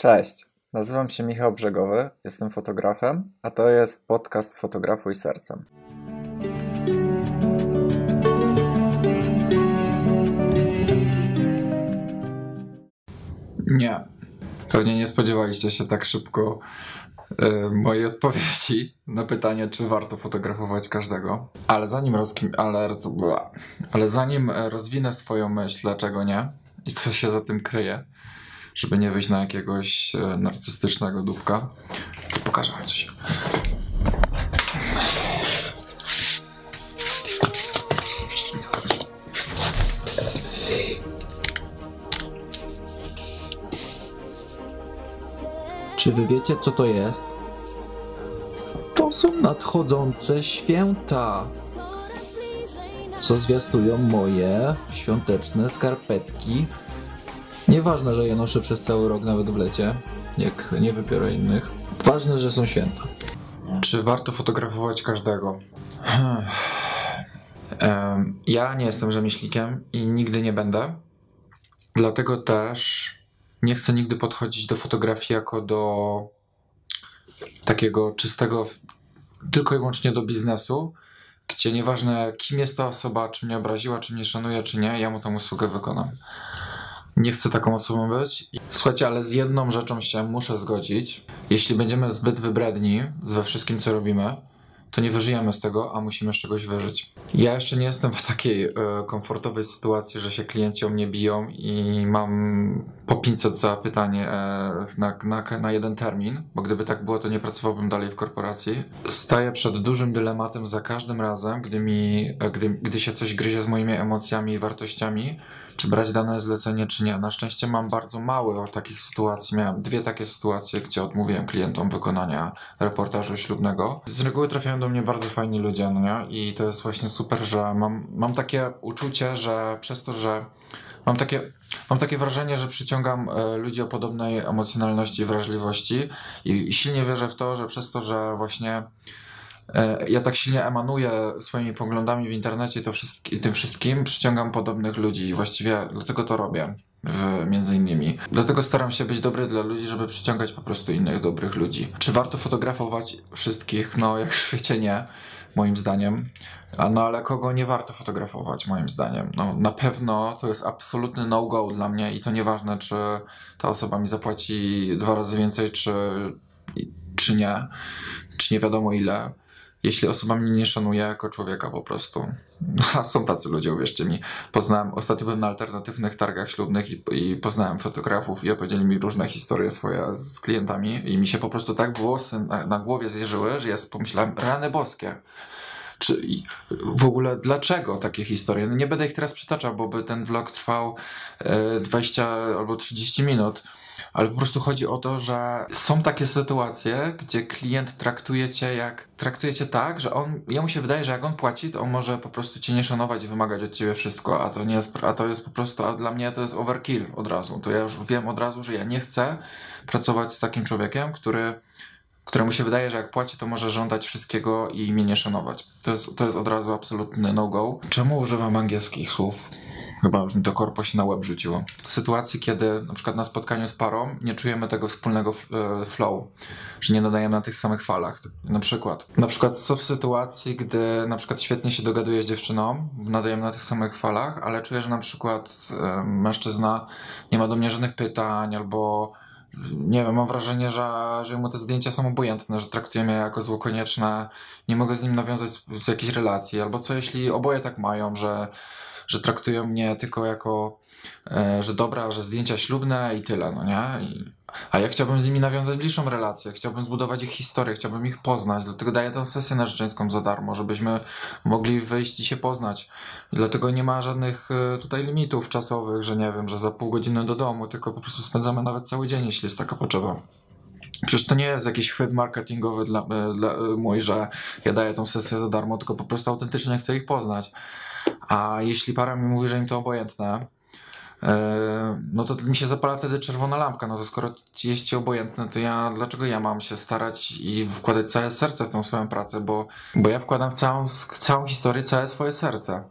Cześć, nazywam się Michał Brzegowy, jestem fotografem, a to jest podcast Fotografuj Sercem. Nie, pewnie nie spodziewaliście się tak szybko e, mojej odpowiedzi na pytanie, czy warto fotografować każdego. Ale zanim, rozkim, ale, ale zanim e, rozwinę swoją myśl, dlaczego nie i co się za tym kryje, żeby nie wyjść na jakiegoś e, narcystycznego dupka, to pokażę wam coś. Czy wy wiecie, co to jest? To są nadchodzące święta, co zwiastują moje świąteczne skarpetki. Nieważne, że je noszę przez cały rok, nawet w lecie, jak nie wybiorę innych. Ważne, że są święta. Czy warto fotografować każdego? Ja nie jestem rzemieślnikiem i nigdy nie będę. Dlatego też nie chcę nigdy podchodzić do fotografii jako do takiego czystego, tylko i wyłącznie do biznesu, gdzie nieważne kim jest ta osoba, czy mnie obraziła, czy mnie szanuje, czy nie, ja mu tą usługę wykonam. Nie chcę taką osobą być. Słuchajcie, ale z jedną rzeczą się muszę zgodzić. Jeśli będziemy zbyt wybredni we wszystkim, co robimy, to nie wyżyjemy z tego, a musimy z czegoś wyżyć. Ja jeszcze nie jestem w takiej e, komfortowej sytuacji, że się klienci o mnie biją i mam po 500 za pytanie e, na, na, na jeden termin, bo gdyby tak było, to nie pracowałbym dalej w korporacji. Staję przed dużym dylematem za każdym razem, gdy, mi, e, gdy, gdy się coś gryzie z moimi emocjami i wartościami, czy brać dane zlecenie, czy nie. Na szczęście mam bardzo mało takich sytuacji. Miałem dwie takie sytuacje, gdzie odmówiłem klientom wykonania reportażu ślubnego. Z reguły trafiają do mnie bardzo fajni ludzie, no nie? I to jest właśnie super, że mam, mam takie uczucie, że przez to, że mam takie, mam takie wrażenie, że przyciągam e, ludzi o podobnej emocjonalności i wrażliwości i, silnie wierzę w to, że przez to, że właśnie ja tak silnie emanuję swoimi poglądami w internecie to tym wszystkim, przyciągam podobnych ludzi właściwie dlatego to robię. W, między innymi. Dlatego staram się być dobry dla ludzi, żeby przyciągać po prostu innych dobrych ludzi. Czy warto fotografować wszystkich? No, jak w świecie nie, moim zdaniem. No ale kogo nie warto fotografować, moim zdaniem? No, na pewno to jest absolutny no-go dla mnie i to nieważne, czy ta osoba mi zapłaci dwa razy więcej, czy, czy nie, czy nie wiadomo ile. Jeśli osoba mnie nie szanuje jako człowieka po prostu. A są tacy ludzie, uwierzcie mi. Poznałem, ostatnio byłem na alternatywnych targach ślubnych i, i poznałem fotografów i opowiedzieli mi różne historie swoje z klientami i mi się po prostu tak włosy na, na głowie zjeżyły, że ja pomyślałem, rany boskie. Czy w ogóle dlaczego takie historie? No nie będę ich teraz przytaczał, bo by ten vlog trwał e, 20 albo 30 minut. Ale po prostu chodzi o to, że są takie sytuacje, gdzie klient traktuje cię jak traktuje cię tak, że on, jemu się wydaje, że jak on płaci, to on może po prostu cię nie szanować i wymagać od ciebie wszystko, a to nie jest, a to jest po prostu, a dla mnie to jest overkill od razu. To ja już wiem od razu, że ja nie chcę pracować z takim człowiekiem, który któremu się wydaje, że jak płaci, to może żądać wszystkiego i mnie nie szanować. To jest, to jest od razu absolutny no-go. Czemu używam angielskich słów? Chyba już mi to korpo się na łeb rzuciło. W sytuacji, kiedy na przykład na spotkaniu z parą nie czujemy tego wspólnego e, flow, że nie nadajemy na tych samych falach. Na przykład. Na przykład co w sytuacji, gdy na przykład świetnie się dogaduję z dziewczyną, nadajemy na tych samych falach, ale czuję, że na przykład e, mężczyzna nie ma do mnie żadnych pytań albo nie wiem, mam wrażenie, że, że mu te zdjęcia są obojętne, że traktuje mnie jako zło konieczne, nie mogę z nim nawiązać z, z jakiejś relacji, albo co jeśli oboje tak mają, że, że traktują mnie tylko jako, e, że dobra, że zdjęcia ślubne i tyle, no nie? I, a ja chciałbym z nimi nawiązać bliższą relację, chciałbym zbudować ich historię, chciałbym ich poznać, dlatego daję tę sesję narzeczeńską za darmo, żebyśmy mogli wyjść i się poznać. Dlatego nie ma żadnych e, tutaj limitów czasowych, że nie wiem, że za pół godziny do domu, tylko po prostu spędzamy nawet cały dzień, jeśli jest taka potrzeba. Przecież to nie jest jakiś chwyt marketingowy dla, e, dla mój, że ja daję tą sesję za darmo, tylko po prostu autentycznie chcę ich poznać. A jeśli para mi mówi, że im to obojętne, e, no to mi się zapala wtedy czerwona lampka. No to skoro jest ci obojętne, to ja dlaczego ja mam się starać i wkładać całe serce w tą swoją pracę? Bo, bo ja wkładam w całą, całą historię całe swoje serce.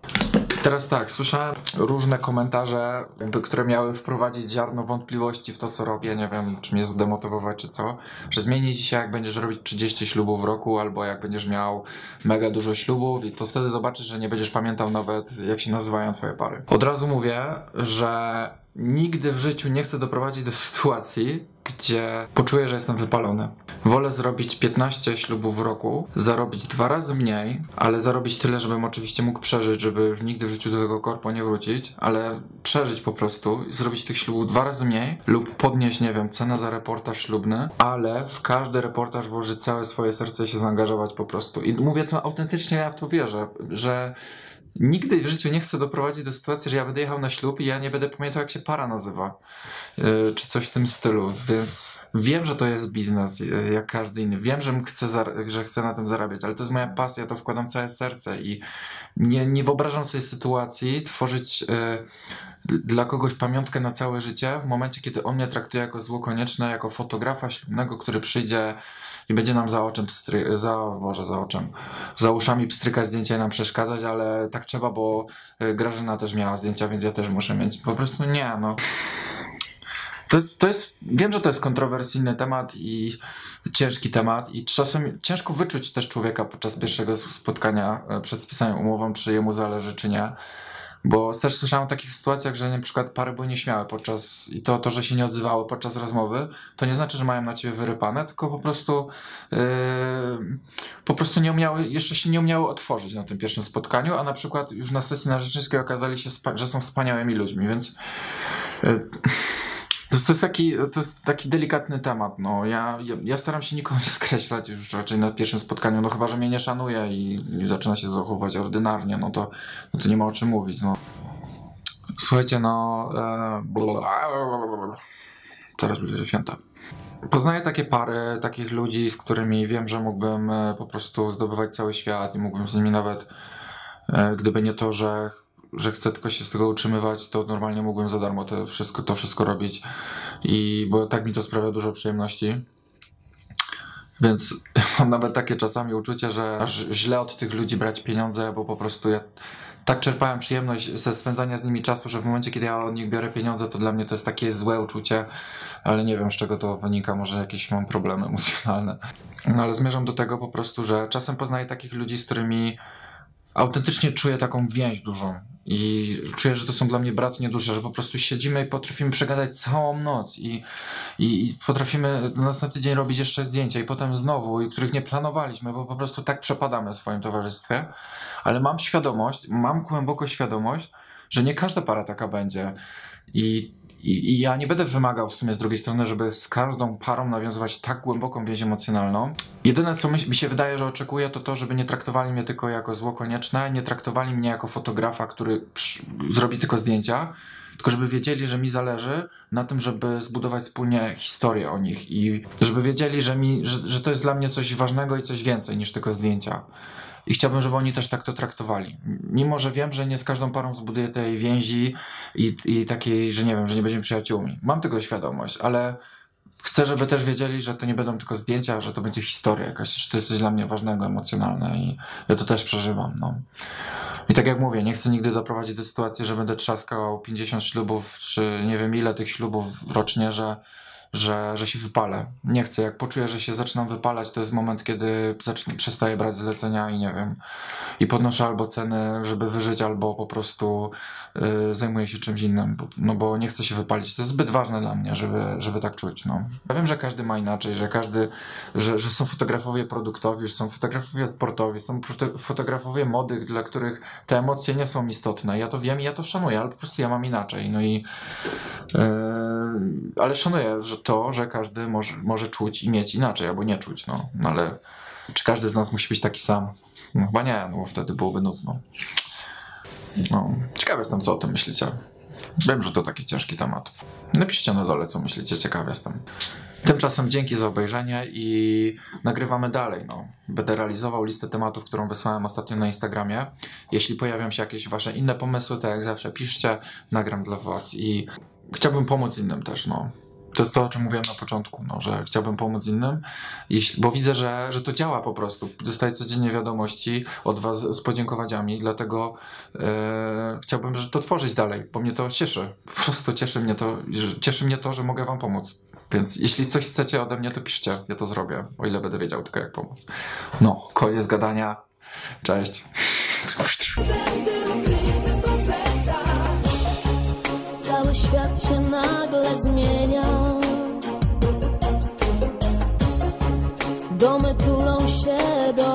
Teraz tak, słyszałem różne komentarze, jakby, które miały wprowadzić ziarno wątpliwości w to, co robię. Nie wiem, czy mnie zdemotywować, czy co. Że zmieni się, jak będziesz robić 30 ślubów w roku, albo jak będziesz miał mega dużo ślubów, i to wtedy zobaczysz, że nie będziesz pamiętał nawet, jak się nazywają twoje pary. Od razu mówię, że nigdy w życiu nie chcę doprowadzić do sytuacji, gdzie poczuję, że jestem wypalony. Wolę zrobić 15 ślubów w roku, zarobić dwa razy mniej, ale zarobić tyle, żebym oczywiście mógł przeżyć, żeby już nigdy w życiu do tego korpo nie wrócić, ale przeżyć po prostu, zrobić tych ślubów dwa razy mniej lub podnieść, nie wiem, cenę za reportaż ślubny, ale w każdy reportaż włożyć całe swoje serce i się zaangażować po prostu. I mówię to autentycznie, ja w to wierzę, że Nigdy w życiu nie chcę doprowadzić do sytuacji, że ja będę jechał na ślub i ja nie będę pamiętał, jak się para nazywa, yy, czy coś w tym stylu. Więc wiem, że to jest biznes, yy, jak każdy inny. Wiem, że chcę, że chcę na tym zarabiać, ale to jest moja pasja, to wkładam całe serce i nie, nie wyobrażam sobie sytuacji tworzyć. Dla kogoś pamiątkę na całe życie, w momencie, kiedy on mnie traktuje jako zło konieczne, jako fotografa ślubnego, który przyjdzie i będzie nam za oczem, pstry, za, może za oczem, za uszami pstrykać zdjęcia i nam przeszkadzać, ale tak trzeba, bo y, Grażyna też miała zdjęcia, więc ja też muszę mieć. Po prostu nie, no. To jest, to jest, wiem, że to jest kontrowersyjny temat i ciężki temat i czasem ciężko wyczuć też człowieka podczas pierwszego spotkania y, przed spisaniem umową, czy jemu zależy, czy nie. Bo też słyszałem o takich sytuacjach, że na przykład pary były nieśmiałe podczas i to, to, że się nie odzywały podczas rozmowy, to nie znaczy, że mają na ciebie wyrypane, tylko po prostu yy, po prostu nie umiały, jeszcze się nie umiały otworzyć na tym pierwszym spotkaniu, a na przykład już na sesji narzeczeńskiej okazali się, że są wspaniałymi ludźmi, więc yy, to jest, to jest, taki, to jest taki delikatny temat. No. Ja, ja, ja, staram się nikogo nie skreślać już raczej na pierwszym spotkaniu, no chyba, że mnie nie szanuje i, i zaczyna się zachowywać ordynarnie, no to, no to nie ma o czym mówić. No. Słuchajcie, no... E, teraz będzie święta. Poznaję takie pary, takich ludzi, z którymi wiem, że mógłbym e, po prostu zdobywać cały świat i mógłbym z nimi nawet, e, gdyby nie to, że że chcę tylko się z tego utrzymywać, to normalnie mógłbym za darmo to wszystko, to wszystko robić. I bo tak mi to sprawia dużo przyjemności. Więc mam nawet takie czasami uczucie, że aż źle od tych ludzi brać pieniądze, bo po prostu ja tak czerpałem przyjemność ze spędzania z nimi czasu, że w momencie, kiedy ja od nich biorę pieniądze, to dla mnie to jest takie złe uczucie, ale nie wiem z czego to wynika, może jakieś mam problemy emocjonalne. No ale zmierzam do tego po prostu, że czasem poznaję takich ludzi, z którymi autentycznie czuję taką więź dużą i czuję, że to są dla mnie bratnie dusze, że po prostu siedzimy i potrafimy przegadać całą noc i, i, i potrafimy na następny dzień robić jeszcze zdjęcia i potem znowu, i których nie planowaliśmy, bo po prostu tak przepadamy w swoim towarzystwie, ale mam świadomość, mam głęboko świadomość, że nie każda para taka będzie. I i, I, ja nie będę wymagał w sumie z drugiej strony, żeby z każdą parą nawiązywać tak głęboką więź emocjonalną. Jedyne, co mi, się wydaje, że oczekuję, to to, żeby nie traktowali mnie tylko jako zło konieczne, nie traktowali mnie jako fotografa, który przy, zrobi tylko zdjęcia, tylko żeby wiedzieli, że mi zależy na tym, żeby zbudować wspólnie historię o nich i żeby wiedzieli, że, mi, że, że to jest dla mnie coś ważnego i coś więcej niż tylko zdjęcia. I chciałbym, żeby oni też tak to traktowali. Mimo, że wiem, że nie z każdą parą zbuduję tej więzi i, i takiej, że nie wiem, że nie będziemy przyjaciółmi. Mam tego świadomość, ale chcę, żeby też wiedzieli, że to nie będą tylko zdjęcia, że to będzie historia jakaś, że to jest coś dla mnie ważnego, emocjonalne i ja to też przeżywam. No. I tak jak mówię, nie chcę nigdy doprowadzić do sytuacji, że będę trzaskał 50 ślubów, czy nie wiem ile tych ślubów rocznie, że że, że się wypalę. Nie chcę. Jak poczuję, że się zaczynam wypalać, to jest moment, kiedy zacznę, przestaję brać zlecenia i nie wiem. I podnoszę albo ceny, żeby wyżyć, albo po prostu yy, zajmuję się czymś innym. No bo nie chcę się wypalić. To jest zbyt ważne dla mnie, żeby, żeby tak czuć. No. Ja wiem, że każdy ma inaczej, że każdy, że, że są fotografowie produktowi, że są fotografowie sportowi, są fotografowie mody, dla których te emocje nie są istotne. Ja to wiem i ja to szanuję, ale po prostu ja mam inaczej. No i yy, ale szanuję, że to, że każdy może, może czuć i mieć inaczej, albo nie czuć, no. no ale czy każdy z nas musi być taki sam? No chyba nie, no bo wtedy byłoby nudno. No, ciekawy jestem, co o tym myślicie. Wiem, że to taki ciężki temat. Napiszcie na dole, co myślicie, ciekawy jestem. Tymczasem dzięki za obejrzenie i nagrywamy dalej. No. Będę realizował listę tematów, którą wysłałem ostatnio na Instagramie. Jeśli pojawią się jakieś wasze inne pomysły, to jak zawsze piszcie, nagram dla was i chciałbym pomóc innym też. No. To jest to, o czym mówiłem na początku, no, że chciałbym pomóc innym, jeśli, bo widzę, że, że to działa po prostu. Dostaję codziennie wiadomości od Was z podziękowaniami, dlatego e, chciałbym że to tworzyć dalej, bo mnie to cieszy. Po prostu cieszy mnie to, cieszy mnie to, że mogę Wam pomóc. Więc jeśli coś chcecie ode mnie, to piszcie, ja to zrobię, o ile będę wiedział tylko jak pomóc. No, koniec gadania. Cześć. Świat się nagle zmienia. Domy tulą się do